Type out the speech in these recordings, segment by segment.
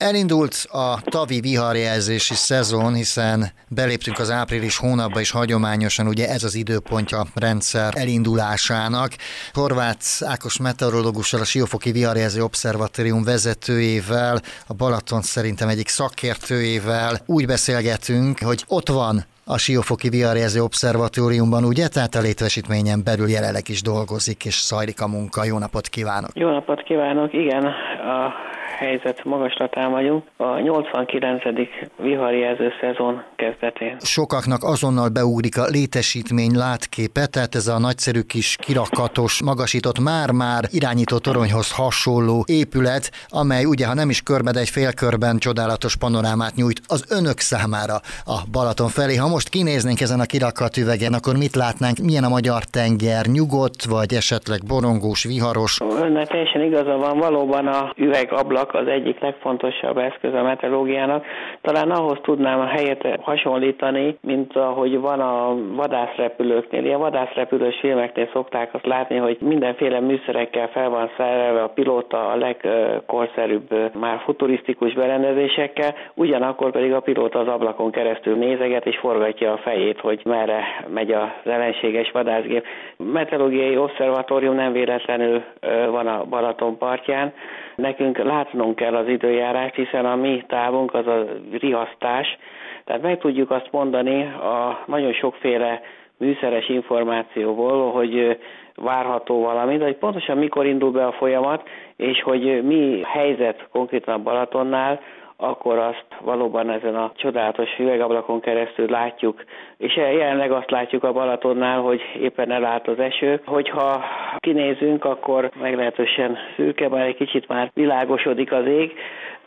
Elindult a tavi viharjelzési szezon, hiszen beléptünk az április hónapba, és hagyományosan ugye ez az időpontja rendszer elindulásának. Horváth Ákos meteorológussal, a Siófoki Viharjelző Obszervatórium vezetőjével, a Balaton szerintem egyik szakértőjével úgy beszélgetünk, hogy ott van a Siófoki Viharjelző Obszervatóriumban, ugye? Tehát a létesítményen belül jelenleg is dolgozik, és zajlik a munka. Jó napot kívánok! Jó napot kívánok! Igen, a helyzet magaslatán vagyunk, a 89. viharjelző szezon kezdetén. Sokaknak azonnal beugrik a létesítmény látképe, tehát ez a nagyszerű kis kirakatos, magasított, már-már irányító toronyhoz hasonló épület, amely ugye, ha nem is körbe, de egy félkörben csodálatos panorámát nyújt az önök számára a Balaton felé. Ha most kinéznénk ezen a kirakat üvegen, akkor mit látnánk? Milyen a magyar tenger? Nyugodt, vagy esetleg borongós, viharos? Önnek teljesen igaza van, valóban a üvegablak az egyik legfontosabb eszköz a meteorológiának. Talán ahhoz tudnám a helyet hasonlítani, mint ahogy van a vadászrepülőknél. Ilyen vadászrepülős filmeknél szokták azt látni, hogy mindenféle műszerekkel fel van szerelve a pilóta a legkorszerűbb, már futurisztikus berendezésekkel, ugyanakkor pedig a pilóta az ablakon keresztül nézeget és forgatja a fejét, hogy merre megy az ellenséges vadászgép. Meteorológiai Obszervatórium nem véletlenül van a Balaton partján. Nekünk látnunk kell az időjárást, hiszen a mi távunk az a riasztás, tehát meg tudjuk azt mondani a nagyon sokféle műszeres információból, hogy várható valami, de hogy pontosan mikor indul be a folyamat, és hogy mi helyzet konkrétan a Balatonnál, akkor azt valóban ezen a csodálatos üvegablakon keresztül látjuk. És jelenleg azt látjuk a Balatonnál, hogy éppen elállt az eső. Hogyha kinézünk, akkor meglehetősen szürke, már egy kicsit már világosodik az ég,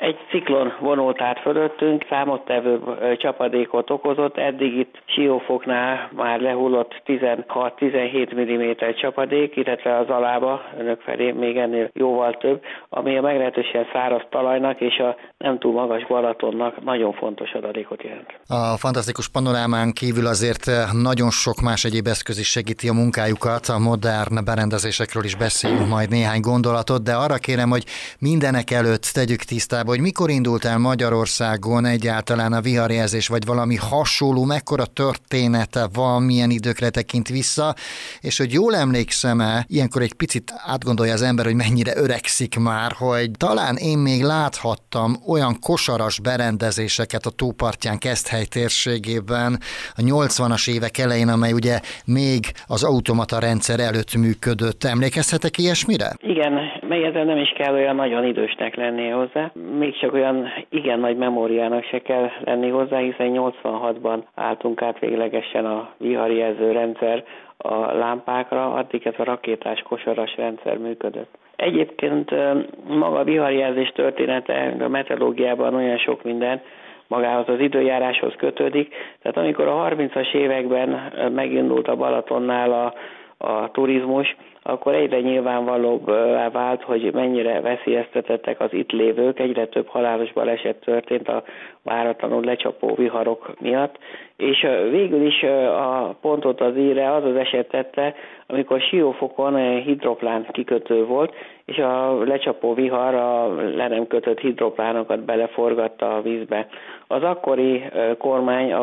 egy ciklon vonult át fölöttünk, számottevő csapadékot okozott, eddig itt Siófoknál már lehullott 16-17 mm csapadék, illetve az alába, önök felé még ennél jóval több, ami a meglehetősen száraz talajnak és a nem túl magas Balatonnak nagyon fontos adalékot jelent. A fantasztikus panorámán kívül azért nagyon sok más egyéb eszköz is segíti a munkájukat, a modern berendezésekről is beszélünk majd néhány gondolatot, de arra kérem, hogy mindenek előtt tegyük tisztába, hogy mikor indult el Magyarországon egyáltalán a viharjelzés, vagy valami hasonló, mekkora története van, milyen időkre tekint vissza, és hogy jól emlékszem-e, ilyenkor egy picit átgondolja az ember, hogy mennyire öregszik már, hogy talán én még láthattam olyan kosaras berendezéseket a tópartján Keszthely térségében a 80-as évek elején, amely ugye még az automata rendszer előtt működött. Emlékezhetek ilyesmire? Igen, megjegyzem nem is kell olyan nagyon idősnek lenni hozzá még csak olyan igen nagy memóriának se kell lenni hozzá, hiszen 86-ban álltunk át véglegesen a viharjelző rendszer a lámpákra, addig ez a rakétás kosaras rendszer működött. Egyébként maga a viharjelzés története a meteorológiában olyan sok minden, magához az időjáráshoz kötődik. Tehát amikor a 30-as években megindult a Balatonnál a, a turizmus, akkor egyre nyilvánvalóbb vált, hogy mennyire veszélyeztetettek az itt lévők, egyre több halálos baleset történt a váratlanul lecsapó viharok miatt, és végül is a pontot az íre az az eset tette, amikor Siófokon hidroplán kikötő volt, és a lecsapó vihar a le nem kötött hidroplánokat beleforgatta a vízbe. Az akkori kormány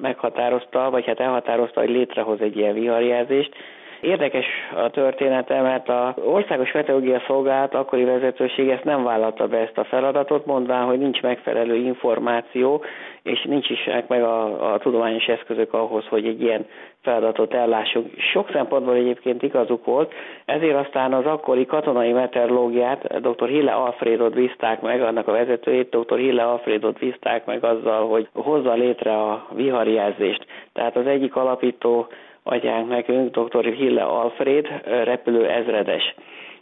meghatározta, vagy hát elhatározta, hogy létrehoz egy ilyen viharjelzést, Érdekes a története, mert a Országos Meteorológia Szolgálat akkori vezetőség ezt nem vállalta be ezt a feladatot, mondván, hogy nincs megfelelő információ, és nincs is meg a, a tudományos eszközök ahhoz, hogy egy ilyen feladatot ellássuk. Sok szempontból egyébként igazuk volt, ezért aztán az akkori katonai meteorológiát dr. Hille Alfredot bízták meg, annak a vezetőjét dr. Hille Alfredot bízták meg azzal, hogy hozza létre a viharjelzést. Tehát az egyik alapító atyánk nekünk, dr. Hille Alfred, repülő ezredes.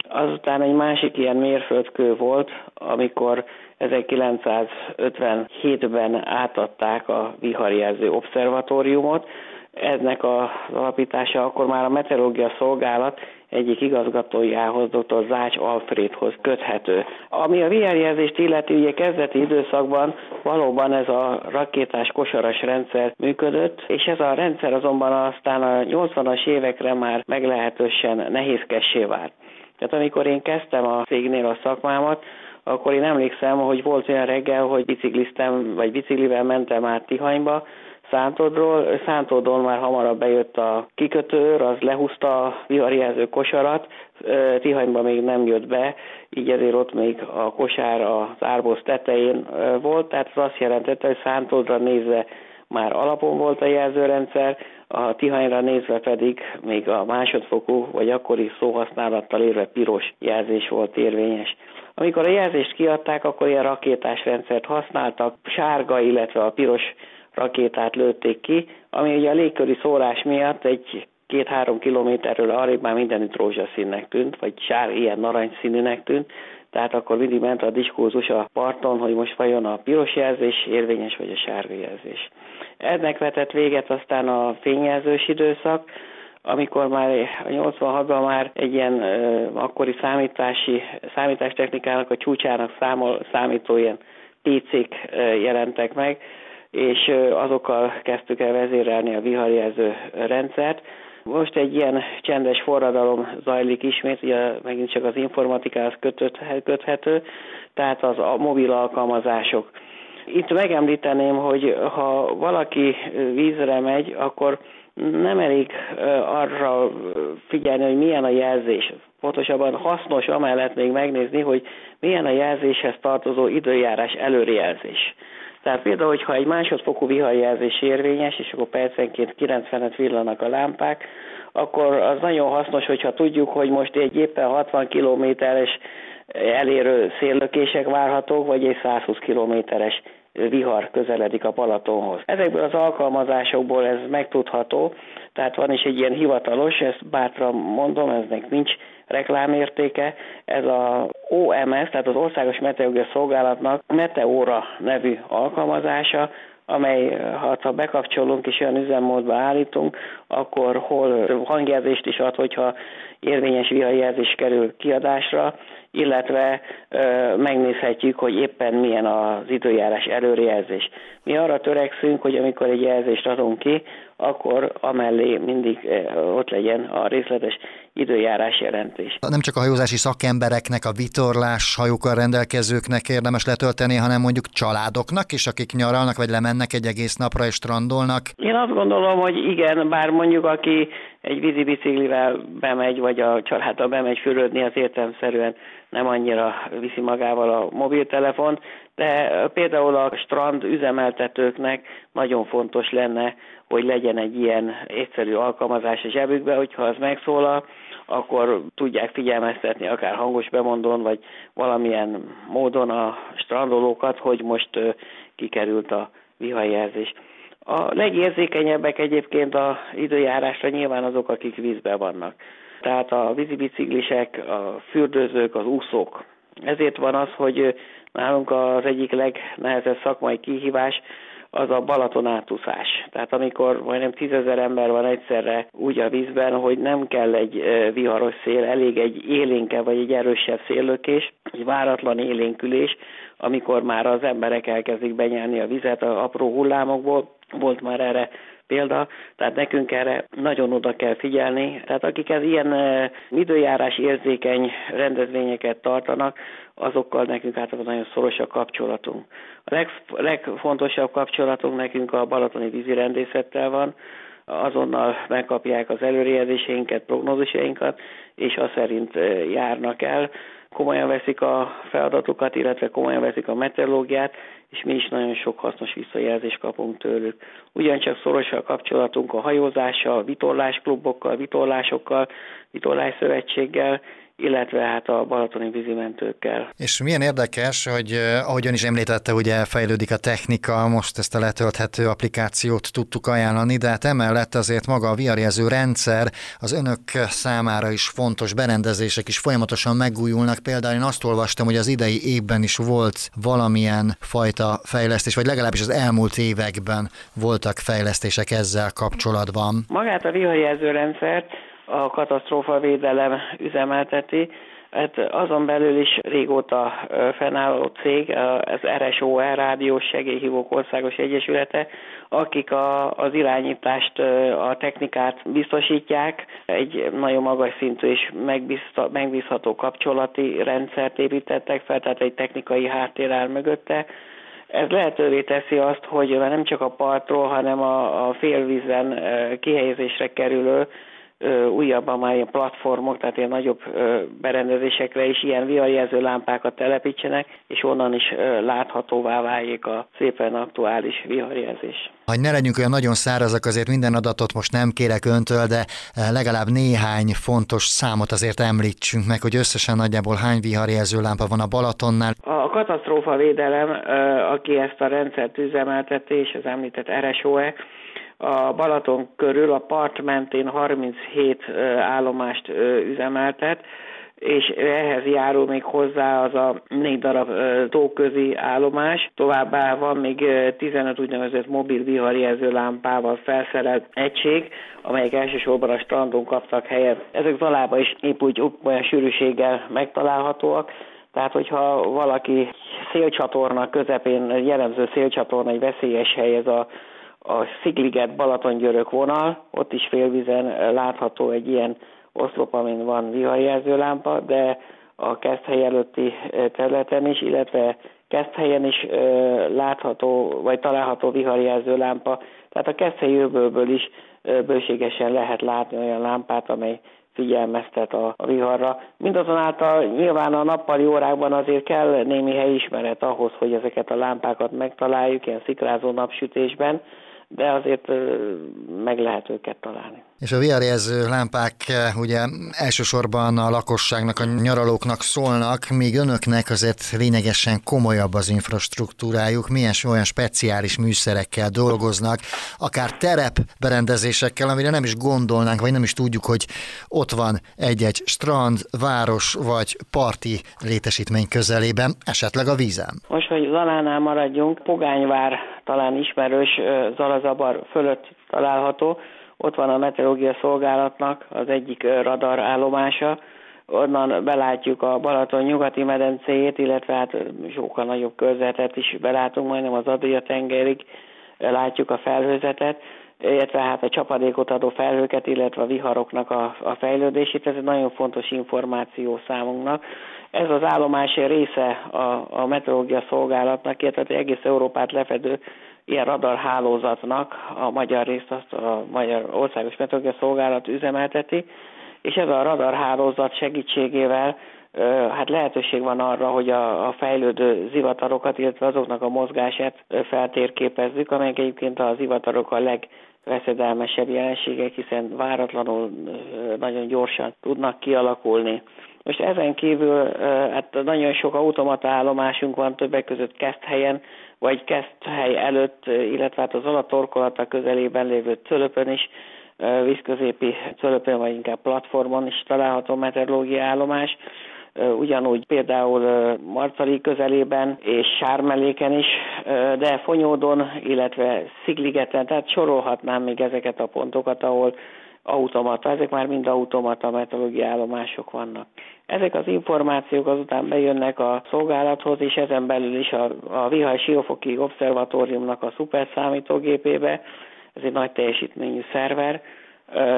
Azután egy másik ilyen mérföldkő volt, amikor 1957-ben átadták a viharjelző obszervatóriumot. Eznek az alapítása akkor már a meteorológia szolgálat egyik igazgatójához, dr. Zács Alfredhoz köthető. Ami a VR-jelzést illeti, ugye kezdeti időszakban valóban ez a rakétás kosaras rendszer működött, és ez a rendszer azonban aztán a 80-as évekre már meglehetősen nehézkessé vált. Tehát amikor én kezdtem a cégnél a szakmámat, akkor én emlékszem, hogy volt olyan reggel, hogy bicikliztem, vagy biciklivel mentem át Tihanyba, Szántodról. Szántodon már hamarabb bejött a kikötőr, az lehúzta a viharjelző kosarat, Tihanyba még nem jött be, így ezért ott még a kosár az árbosz tetején volt, tehát az azt jelentette, hogy Szántodra nézve már alapon volt a jelzőrendszer, a Tihanyra nézve pedig még a másodfokú vagy akkori szóhasználattal érve piros jelzés volt érvényes. Amikor a jelzést kiadták, akkor ilyen rakétás rendszert használtak, sárga, illetve a piros rakétát lőtték ki, ami ugye a légköri szórás miatt egy két-három kilométerről arrébb már mindenütt rózsaszínnek tűnt, vagy sár ilyen narancsszínűnek tűnt, tehát akkor mindig ment a diskurzus a parton, hogy most vajon a piros jelzés érvényes, vagy a sárga jelzés. Ennek vetett véget aztán a fényjelzős időszak, amikor már a 86-ban már egy ilyen uh, akkori számítási, számítástechnikának a csúcsának számol, számító ilyen PC-k jelentek meg, és azokkal kezdtük el vezérelni a viharjelző rendszert. Most egy ilyen csendes forradalom zajlik ismét, ugye megint csak az informatikához köthető, tehát az a mobil alkalmazások. Itt megemlíteném, hogy ha valaki vízre megy, akkor nem elég arra figyelni, hogy milyen a jelzés. Pontosabban hasznos amellett még megnézni, hogy milyen a jelzéshez tartozó időjárás előrejelzés. Tehát például, hogyha egy másodfokú viharjelzés érvényes, és akkor percenként 90-et villanak a lámpák, akkor az nagyon hasznos, hogyha tudjuk, hogy most egy éppen 60 kilométeres elérő széllökések várhatók, vagy egy 120 kilométeres vihar közeledik a Balatonhoz. Ezekből az alkalmazásokból ez megtudható, tehát van is egy ilyen hivatalos, ezt bátran mondom, eznek nincs reklámértéke, ez a OMS, tehát az Országos Meteorológiai Szolgálatnak Meteora nevű alkalmazása, amely ha bekapcsolunk és olyan üzemmódba állítunk, akkor hol hangjelzést is ad, hogyha érvényes viharjelzés kerül kiadásra, illetve ö, megnézhetjük, hogy éppen milyen az időjárás előrejelzés. Mi arra törekszünk, hogy amikor egy jelzést adunk ki, akkor amellé mindig ott legyen a részletes időjárás jelentés. Nem csak a hajózási szakembereknek, a vitorlás hajókkal rendelkezőknek érdemes letölteni, hanem mondjuk családoknak is, akik nyaralnak, vagy lemennek egy egész napra és strandolnak? Én azt gondolom, hogy igen, bár mondjuk aki egy vízi biciklivel bemegy, vagy a családdal bemegy fürödni, az értelmszerűen nem annyira viszi magával a mobiltelefon, de például a strand üzemeltetőknek nagyon fontos lenne, hogy legyen egy ilyen egyszerű alkalmazás a zsebükbe, hogyha az megszólal, akkor tudják figyelmeztetni akár hangos bemondón, vagy valamilyen módon a strandolókat, hogy most kikerült a vihajelzés. A legérzékenyebbek egyébként a időjárásra nyilván azok, akik vízben vannak. Tehát a vízibiciklisek, a fürdőzők, az úszók. Ezért van az, hogy nálunk az egyik legnehezebb szakmai kihívás az a Balaton átúszás. Tehát amikor majdnem tízezer ember van egyszerre úgy a vízben, hogy nem kell egy viharos szél, elég egy élénke vagy egy erősebb széllökés, egy váratlan élénkülés, amikor már az emberek elkezdik benyelni a vizet a apró hullámokból, volt már erre példa, tehát nekünk erre nagyon oda kell figyelni. Tehát akik ez ilyen időjárás érzékeny rendezvényeket tartanak, azokkal nekünk általában nagyon szoros a kapcsolatunk. A leg, legfontosabb kapcsolatunk nekünk a balatoni vízirendészettel van, azonnal megkapják az előrejelzéseinket, prognózisainkat, és az szerint járnak el komolyan veszik a feladatokat, illetve komolyan veszik a meteorológiát, és mi is nagyon sok hasznos visszajelzést kapunk tőlük. Ugyancsak szoros a kapcsolatunk a hajózással, vitorlásklubokkal, vitorlásokkal, vitorlásszövetséggel, illetve hát a balatoni vízimentőkkel. És milyen érdekes, hogy eh, ahogyan is említette, ugye fejlődik a technika, most ezt a letölthető applikációt tudtuk ajánlani, de hát emellett azért maga a viarjelző rendszer az önök számára is fontos berendezések is folyamatosan megújulnak. Például én azt olvastam, hogy az idei évben is volt valamilyen fajta fejlesztés, vagy legalábbis az elmúlt években voltak fejlesztések ezzel kapcsolatban. Magát a viharjelző rendszert a katasztrófavédelem üzemelteti. Hát azon belül is régóta fennálló cég, az RSOR Rádiós Segélyhívók Országos Egyesülete, akik a, az irányítást, a technikát biztosítják, egy nagyon magas szintű és megbízható kapcsolati rendszert építettek fel, tehát egy technikai háttér áll mögötte, ez lehetővé teszi azt, hogy nem csak a partról, hanem a, a félvízen kihelyezésre kerülő újabban már ilyen platformok, tehát ilyen nagyobb berendezésekre is ilyen viharjelző lámpákat telepítsenek, és onnan is láthatóvá váljék a szépen aktuális viharjelzés. Hogy ne legyünk olyan nagyon szárazak, azért minden adatot most nem kérek öntől, de legalább néhány fontos számot azért említsünk meg, hogy összesen nagyjából hány viharjelző lámpa van a Balatonnál. A katasztrófa védelem, aki ezt a rendszert üzemelteti, és az említett RSOE, a Balaton körül a part mentén 37 állomást üzemeltet, és ehhez járul még hozzá az a négy darab tóközi állomás. Továbbá van még 15 úgynevezett mobil viharjelző lámpával felszerelt egység, amelyek elsősorban a strandon kaptak helyet. Ezek Zalában is épp úgy olyan sűrűséggel megtalálhatóak, tehát, hogyha valaki szélcsatorna közepén, jellemző szélcsatorna, egy veszélyes hely, ez a a Szigliget Balatongyörök vonal, ott is félvizen látható egy ilyen oszlop, amin van viharjelző lámpa, de a Keszthely előtti területen is, illetve Keszthelyen is látható, vagy található viharjelző lámpa. Tehát a Keszthely jövőből is bőségesen lehet látni olyan lámpát, amely figyelmeztet a, a viharra. Mindazonáltal nyilván a nappali órákban azért kell némi helyismeret ahhoz, hogy ezeket a lámpákat megtaláljuk, ilyen szikrázó napsütésben, de azért meg lehet őket találni. És a VR-jelző lámpák ugye elsősorban a lakosságnak, a nyaralóknak szólnak, míg önöknek azért lényegesen komolyabb az infrastruktúrájuk, milyen olyan speciális műszerekkel dolgoznak, akár terepberendezésekkel, amire nem is gondolnánk, vagy nem is tudjuk, hogy ott van egy-egy strand, város vagy parti létesítmény közelében, esetleg a vízen. Most, hogy Zalánál maradjunk, Pogányvár talán ismerős Zalazabar fölött található, ott van a meteorológia szolgálatnak az egyik radar állomása, onnan belátjuk a Balaton nyugati medencéjét, illetve hát sokkal nagyobb körzetet is belátunk, majdnem az Adria tengerig látjuk a felhőzetet, illetve hát a csapadékot adó felhőket, illetve a viharoknak a, a fejlődését. Ez egy nagyon fontos információ számunknak. Ez az állomás része a, a meteorológia szolgálatnak, illetve egész Európát lefedő ilyen radarhálózatnak a magyar részt azt a Magyar Országos Meteorológia Szolgálat üzemelteti, és ez a radarhálózat segítségével hát lehetőség van arra, hogy a, a fejlődő zivatarokat, illetve azoknak a mozgását feltérképezzük, amelyek egyébként az zivatarok a legveszedelmesebb jelenségek, hiszen váratlanul nagyon gyorsan tudnak kialakulni. Most ezen kívül hát nagyon sok automata állomásunk van, többek között kezd helyen, vagy hely előtt, illetve hát az alatorkolata közelében lévő cölöpön is, vízközépi cölöpön, vagy inkább platformon is található meteorológiai állomás, ugyanúgy például Marcali közelében és Sármeléken is, de Fonyódon, illetve Szigligeten, tehát sorolhatnám még ezeket a pontokat, ahol automata, ezek már mind automata meteorológiai állomások vannak. Ezek az információk azután bejönnek a szolgálathoz, és ezen belül is a, a Vihaj Siófoki Obszervatóriumnak a szuperszámítógépébe, ez egy nagy teljesítményű szerver,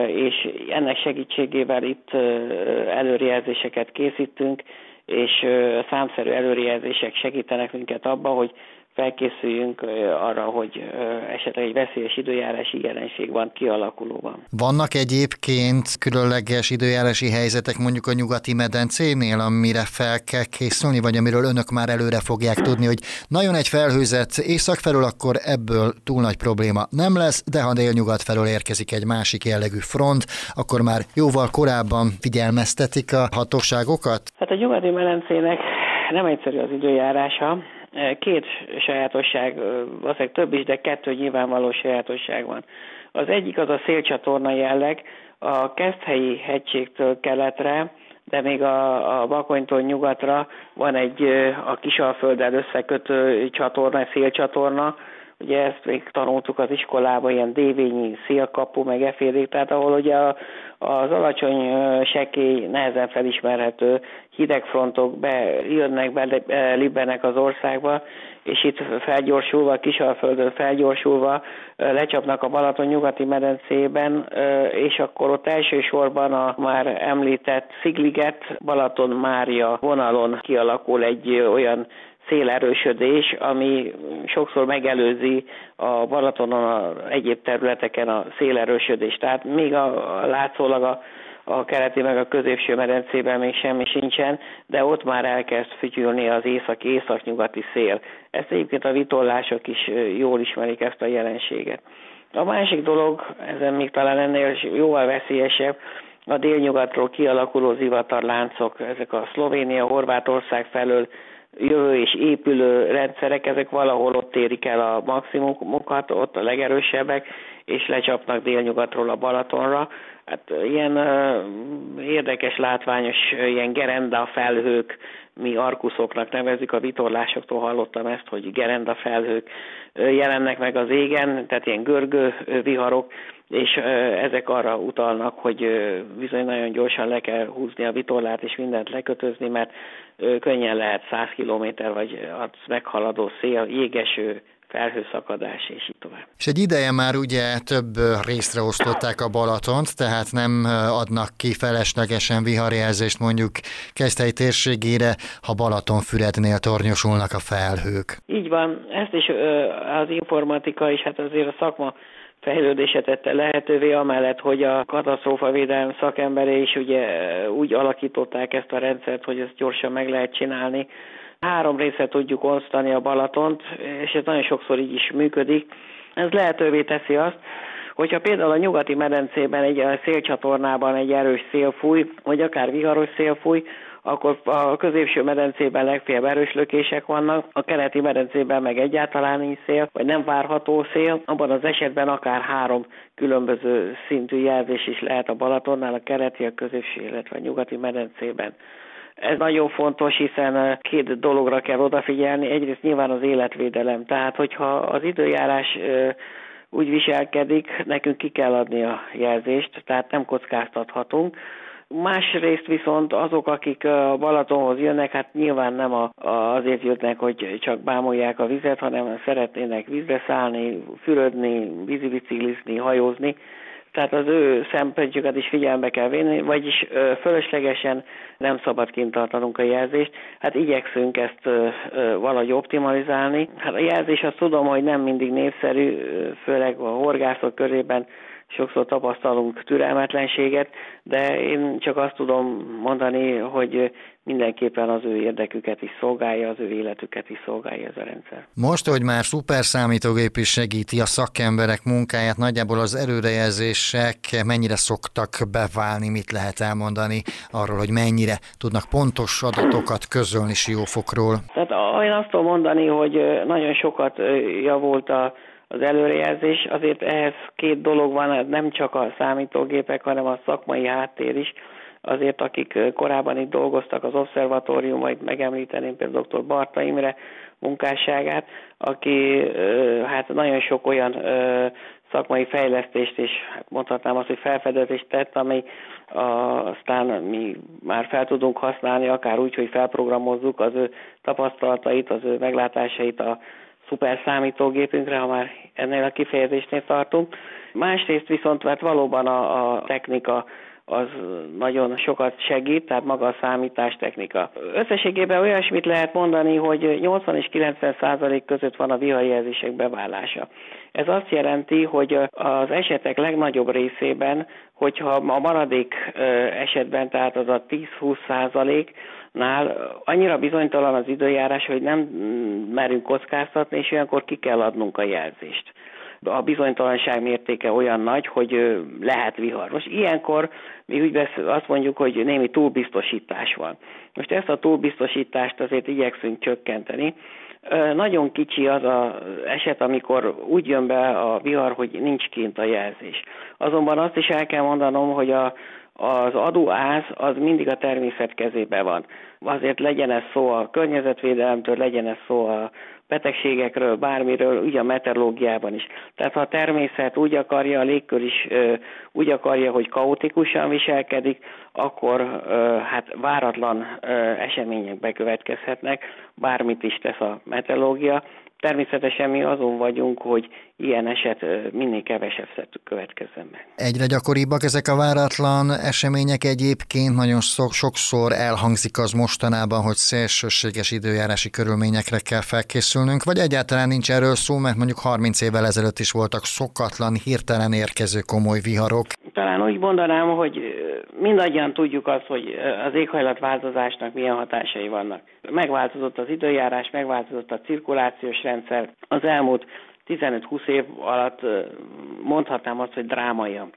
és ennek segítségével itt előrejelzéseket készítünk, és számszerű előrejelzések segítenek minket abban, hogy felkészüljünk arra, hogy esetleg egy veszélyes időjárási jelenség van kialakulóban. Vannak egyébként különleges időjárási helyzetek mondjuk a nyugati medencénél, amire fel kell készülni, vagy amiről önök már előre fogják tudni, hogy nagyon egy felhőzet észak felől, akkor ebből túl nagy probléma nem lesz, de ha délnyugat felől érkezik egy másik jellegű front, akkor már jóval korábban figyelmeztetik a hatóságokat? Hát a nyugati medencének nem egyszerű az időjárása, Két sajátosság, valószínűleg több is, de kettő nyilvánvaló sajátosság van. Az egyik az a szélcsatorna jelleg, a Keszthelyi hegységtől keletre, de még a, a Bakonytól nyugatra van egy a Kisalfölddel összekötő csatorna, szélcsatorna, ugye ezt még tanultuk az iskolában, ilyen dévényi szélkapu, meg efélék, tehát ahol ugye az alacsony sekély, nehezen felismerhető hidegfrontok bejönnek, belibbenek az országba, és itt felgyorsulva, Kisalföldön felgyorsulva lecsapnak a Balaton nyugati medencében, és akkor ott elsősorban a már említett Szigliget, Balaton Mária vonalon kialakul egy olyan szélerősödés, ami sokszor megelőzi a Balatonon a egyéb területeken a szélerősödést. Tehát még a, a látszólag a a keleti meg a középső medencében még semmi sincsen, de ott már elkezd fütyülni az északi-északnyugati szél. Ezt egyébként a vitollások is jól ismerik ezt a jelenséget. A másik dolog, ezen még talán ennél jóval veszélyesebb, a délnyugatról kialakuló zivatarláncok, ezek a Szlovénia, Horvátország felől jövő és épülő rendszerek, ezek valahol ott érik el a maximumokat, ott a legerősebbek, és lecsapnak délnyugatról a Balatonra. Hát ilyen érdekes, látványos, ilyen gerenda felhők, mi arkuszoknak nevezik, a vitorlásoktól hallottam ezt, hogy gerenda felhők jelennek meg az égen, tehát ilyen görgő viharok, és ezek arra utalnak, hogy bizony nagyon gyorsan le kell húzni a vitorlát, és mindent lekötözni, mert könnyen lehet 100 km vagy az meghaladó szél, jégeső, felhőszakadás, és így tovább. És egy ideje már ugye több részre osztották a Balatont, tehát nem adnak ki feleslegesen viharjelzést mondjuk Keszthely térségére, ha Balatonfürednél tornyosulnak a felhők. Így van, ezt is az informatika és hát azért a szakma fejlődése tette lehetővé, amellett, hogy a katasztrófavédelem szakemberei is ugye úgy alakították ezt a rendszert, hogy ezt gyorsan meg lehet csinálni. Három részre tudjuk osztani a Balatont, és ez nagyon sokszor így is működik. Ez lehetővé teszi azt, hogyha például a nyugati medencében egy szélcsatornában egy erős szél fúj, vagy akár viharos szél fúj, akkor a középső medencében legfeljebb erős lökések vannak, a keleti medencében meg egyáltalán nincs szél, vagy nem várható szél. Abban az esetben akár három különböző szintű jelzés is lehet a Balatonnál, a keleti, a középső, illetve a nyugati medencében. Ez nagyon fontos, hiszen két dologra kell odafigyelni. Egyrészt nyilván az életvédelem. Tehát, hogyha az időjárás úgy viselkedik, nekünk ki kell adni a jelzést, tehát nem kockáztathatunk. Másrészt viszont azok, akik a Balatonhoz jönnek, hát nyilván nem a, a, azért jönnek, hogy csak bámolják a vizet, hanem szeretnének vízbe szállni, fürödni, vízibiciklizni, hajózni. Tehát az ő szempontjukat is figyelembe kell venni, vagyis fölöslegesen nem szabad kint tartanunk a jelzést. Hát igyekszünk ezt valahogy optimalizálni. Hát a jelzés azt tudom, hogy nem mindig népszerű, főleg a horgászok körében sokszor tapasztalunk türelmetlenséget, de én csak azt tudom mondani, hogy mindenképpen az ő érdeküket is szolgálja, az ő életüket is szolgálja ez a rendszer. Most, hogy már szuperszámítógép is segíti a szakemberek munkáját, nagyjából az előrejelzések mennyire szoktak beválni, mit lehet elmondani arról, hogy mennyire tudnak pontos adatokat közölni Siófokról? Tehát én azt tudom mondani, hogy nagyon sokat javult a az előrejelzés. Azért ehhez két dolog van, nem csak a számítógépek, hanem a szakmai háttér is. Azért, akik korábban itt dolgoztak az obszervatórium, majd megemlíteném például dr. Barta Imre munkásságát, aki hát nagyon sok olyan szakmai fejlesztést és hát mondhatnám azt, hogy felfedezést tett, ami a, aztán mi már fel tudunk használni, akár úgy, hogy felprogramozzuk az ő tapasztalatait, az ő meglátásait a szuper számítógépünkre, ha már ennél a kifejezésnél tartunk. Másrészt viszont mert valóban a, a technika az nagyon sokat segít, tehát maga a számítás technika. Összességében olyasmit lehet mondani, hogy 80 és 90 százalék között van a viharjelzések beválása. Ez azt jelenti, hogy az esetek legnagyobb részében, hogyha a maradék esetben, tehát az a 10-20 százalék, nál annyira bizonytalan az időjárás, hogy nem merünk kockáztatni, és olyankor ki kell adnunk a jelzést. A bizonytalanság mértéke olyan nagy, hogy lehet vihar. Most ilyenkor mi úgy beszél, azt mondjuk, hogy némi túlbiztosítás van. Most ezt a túlbiztosítást azért igyekszünk csökkenteni. Nagyon kicsi az az eset, amikor úgy jön be a vihar, hogy nincs kint a jelzés. Azonban azt is el kell mondanom, hogy a, az adóáz az mindig a természet kezében van. Azért legyen ez szó a környezetvédelemtől, legyen ez szó a betegségekről, bármiről, ugye a meteorológiában is. Tehát ha a természet úgy akarja, a légkör is ö, úgy akarja, hogy kaotikusan viselkedik, akkor ö, hát váratlan ö, események bekövetkezhetnek, bármit is tesz a meteorológia, Természetesen mi azon vagyunk, hogy ilyen eset minél kevesebb következzen meg. Egyre gyakoribbak ezek a váratlan események egyébként, nagyon sokszor elhangzik az mostanában, hogy szélsőséges időjárási körülményekre kell felkészülnünk, vagy egyáltalán nincs erről szó, mert mondjuk 30 évvel ezelőtt is voltak szokatlan, hirtelen érkező komoly viharok. Talán úgy mondanám, hogy mindannyian tudjuk azt, hogy az éghajlatváltozásnak milyen hatásai vannak. Megváltozott az időjárás, megváltozott a cirkulációs rendszer. Az elmúlt 15-20 év alatt mondhatnám azt, hogy drámaian.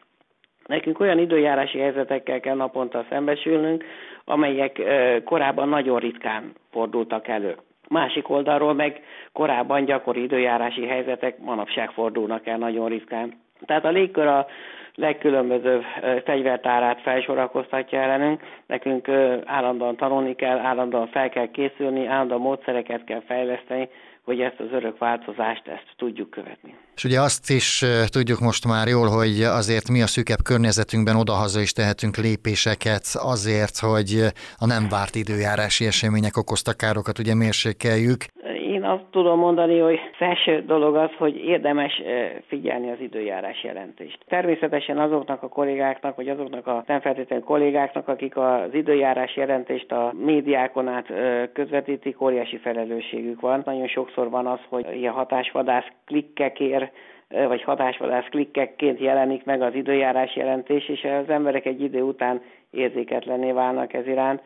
Nekünk olyan időjárási helyzetekkel kell naponta szembesülnünk, amelyek korábban nagyon ritkán fordultak elő. Másik oldalról meg korábban gyakori időjárási helyzetek manapság fordulnak el nagyon ritkán. Tehát a légkör a legkülönbözőbb fegyvertárát felsorakoztatja ellenünk. Nekünk állandóan tanulni kell, állandóan fel kell készülni, állandóan módszereket kell fejleszteni, hogy ezt az örök változást ezt tudjuk követni. És ugye azt is tudjuk most már jól, hogy azért mi a szűkebb környezetünkben odahaza is tehetünk lépéseket azért, hogy a nem várt időjárási események okozta károkat ugye mérsékeljük. Én azt tudom mondani, hogy az első dolog az, hogy érdemes figyelni az időjárás jelentést. Természetesen azoknak a kollégáknak, vagy azoknak a nem feltétlenül kollégáknak, akik az időjárás jelentést a médiákon át közvetítik, óriási felelősségük van. Nagyon sokszor van az, hogy ilyen hatásvadász klikkekért vagy hatásvadász klikkekként jelenik meg az időjárás jelentés, és az emberek egy idő után érzéketlené válnak ez iránt.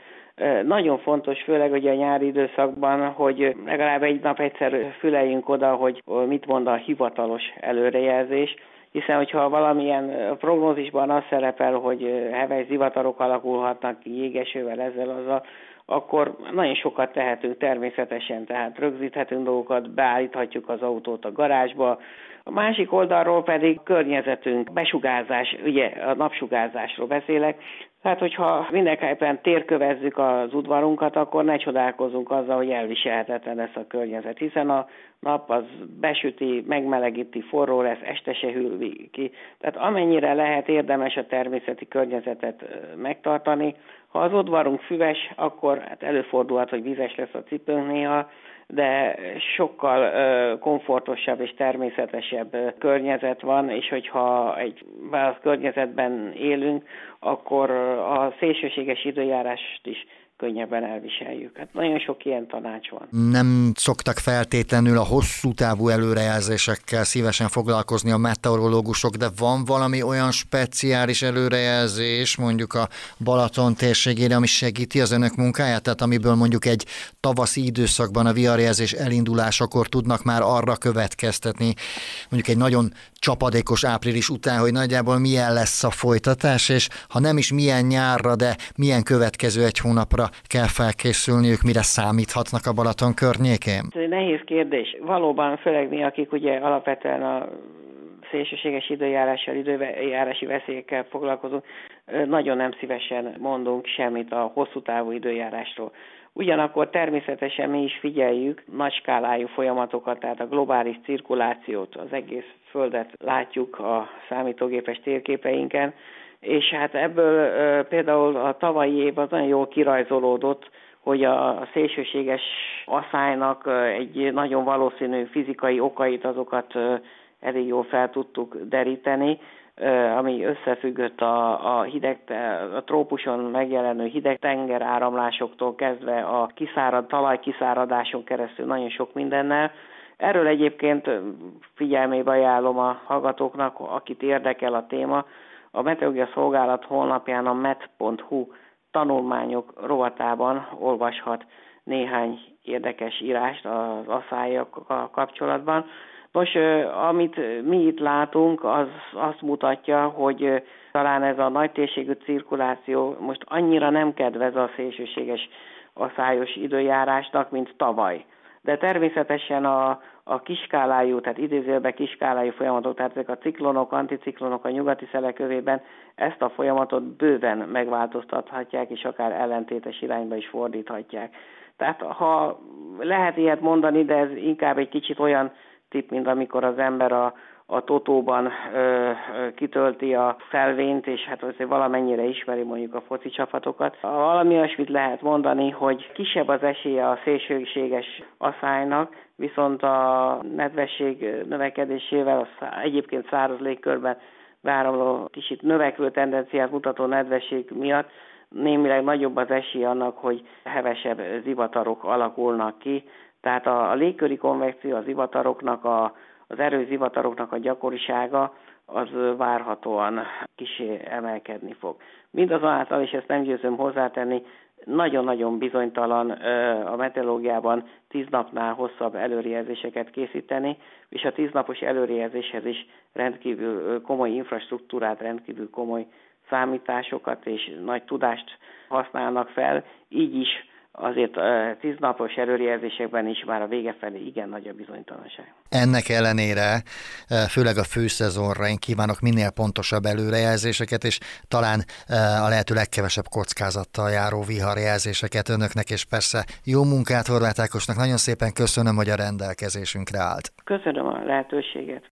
Nagyon fontos, főleg ugye a nyári időszakban, hogy legalább egy nap egyszer füleljünk oda, hogy mit mond a hivatalos előrejelzés, hiszen hogyha valamilyen prognózisban az szerepel, hogy heves zivatarok alakulhatnak ki jégesővel ezzel azzal, akkor nagyon sokat tehetünk természetesen, tehát rögzíthetünk dolgokat, beállíthatjuk az autót a garázsba, a másik oldalról pedig környezetünk, besugárzás, ugye a napsugárzásról beszélek, tehát, hogyha mindenképpen térkövezzük az udvarunkat, akkor ne csodálkozunk azzal, hogy elviselhetetlen lesz a környezet, hiszen a nap az besüti, megmelegíti, forró lesz, este se hűl ki. Tehát amennyire lehet érdemes a természeti környezetet megtartani. Ha az udvarunk füves, akkor hát előfordulhat, hogy vizes lesz a cipőnk néha, de sokkal komfortosabb és természetesebb környezet van, és hogyha egy válasz környezetben élünk, akkor a szélsőséges időjárást is könnyebben elviseljük. Hát nagyon sok ilyen tanács van. Nem szoktak feltétlenül a hosszú távú előrejelzésekkel szívesen foglalkozni a meteorológusok, de van valami olyan speciális előrejelzés mondjuk a Balaton térségére, ami segíti az önök munkáját, tehát amiből mondjuk egy tavaszi időszakban a viharjelzés elindulásakor tudnak már arra következtetni, mondjuk egy nagyon csapadékos április után, hogy nagyjából milyen lesz a folytatás, és ha nem is milyen nyárra, de milyen következő egy hónapra kell felkészülniük, mire számíthatnak a Balaton környékén? Nehéz kérdés. Valóban, főleg mi, akik ugye alapvetően a szélsőséges időjárással, időjárási veszélyekkel foglalkozunk, nagyon nem szívesen mondunk semmit a hosszú távú időjárásról. Ugyanakkor természetesen mi is figyeljük nagy skálájú folyamatokat, tehát a globális cirkulációt, az egész Földet látjuk a számítógépes térképeinken, és hát ebből például a tavalyi év az nagyon jól kirajzolódott, hogy a szélsőséges asszálynak egy nagyon valószínű fizikai okait, azokat elég jól fel tudtuk deríteni, ami összefüggött a, a hideg, a trópuson megjelenő hideg tenger áramlásoktól kezdve a kiszárad, talajkiszáradáson keresztül nagyon sok mindennel. Erről egyébként figyelmébe ajánlom a hallgatóknak, akit érdekel a téma, a Meteorológia Szolgálat honlapján a met.hu tanulmányok rovatában olvashat néhány érdekes írást az asszályokkal kapcsolatban. Nos, amit mi itt látunk, az azt mutatja, hogy talán ez a nagy térségű cirkuláció most annyira nem kedvez a szélsőséges asszályos időjárásnak, mint tavaly de természetesen a, a kiskálájú, tehát idézőben kiskálájú folyamatok, tehát ezek a ciklonok, anticiklonok a nyugati szelekövében ezt a folyamatot bőven megváltoztathatják, és akár ellentétes irányba is fordíthatják. Tehát ha lehet ilyet mondani, de ez inkább egy kicsit olyan tip, mint amikor az ember a, a totóban ö, ö, kitölti a felvényt, és hát azért valamennyire ismeri mondjuk a foci csapatokat. Valami olyasmit lehet mondani, hogy kisebb az esélye a szélsőséges aszálynak, viszont a nedvesség növekedésével, az egyébként száraz légkörben beáramló kicsit növekvő tendenciát mutató nedvesség miatt némileg nagyobb az esély annak, hogy hevesebb zivatarok alakulnak ki. Tehát a, a légköri konvekció az zivataroknak, a, az erős zivataroknak a gyakorisága az várhatóan kisé emelkedni fog. Mindazonáltal, és ezt nem győzöm hozzátenni, nagyon-nagyon bizonytalan a meteorológiában tíz napnál hosszabb előrejelzéseket készíteni, és a tíznapos előrejelzéshez is rendkívül komoly infrastruktúrát, rendkívül komoly számításokat és nagy tudást használnak fel, így is azért tíznapos erőrejelzésekben is már a vége felé igen nagy a bizonytalanság. Ennek ellenére, főleg a főszezonra én kívánok minél pontosabb előrejelzéseket, és talán a lehető legkevesebb kockázattal járó viharjelzéseket önöknek, és persze jó munkát Horváth Ákosnak. Nagyon szépen köszönöm, hogy a rendelkezésünkre állt. Köszönöm a lehetőséget.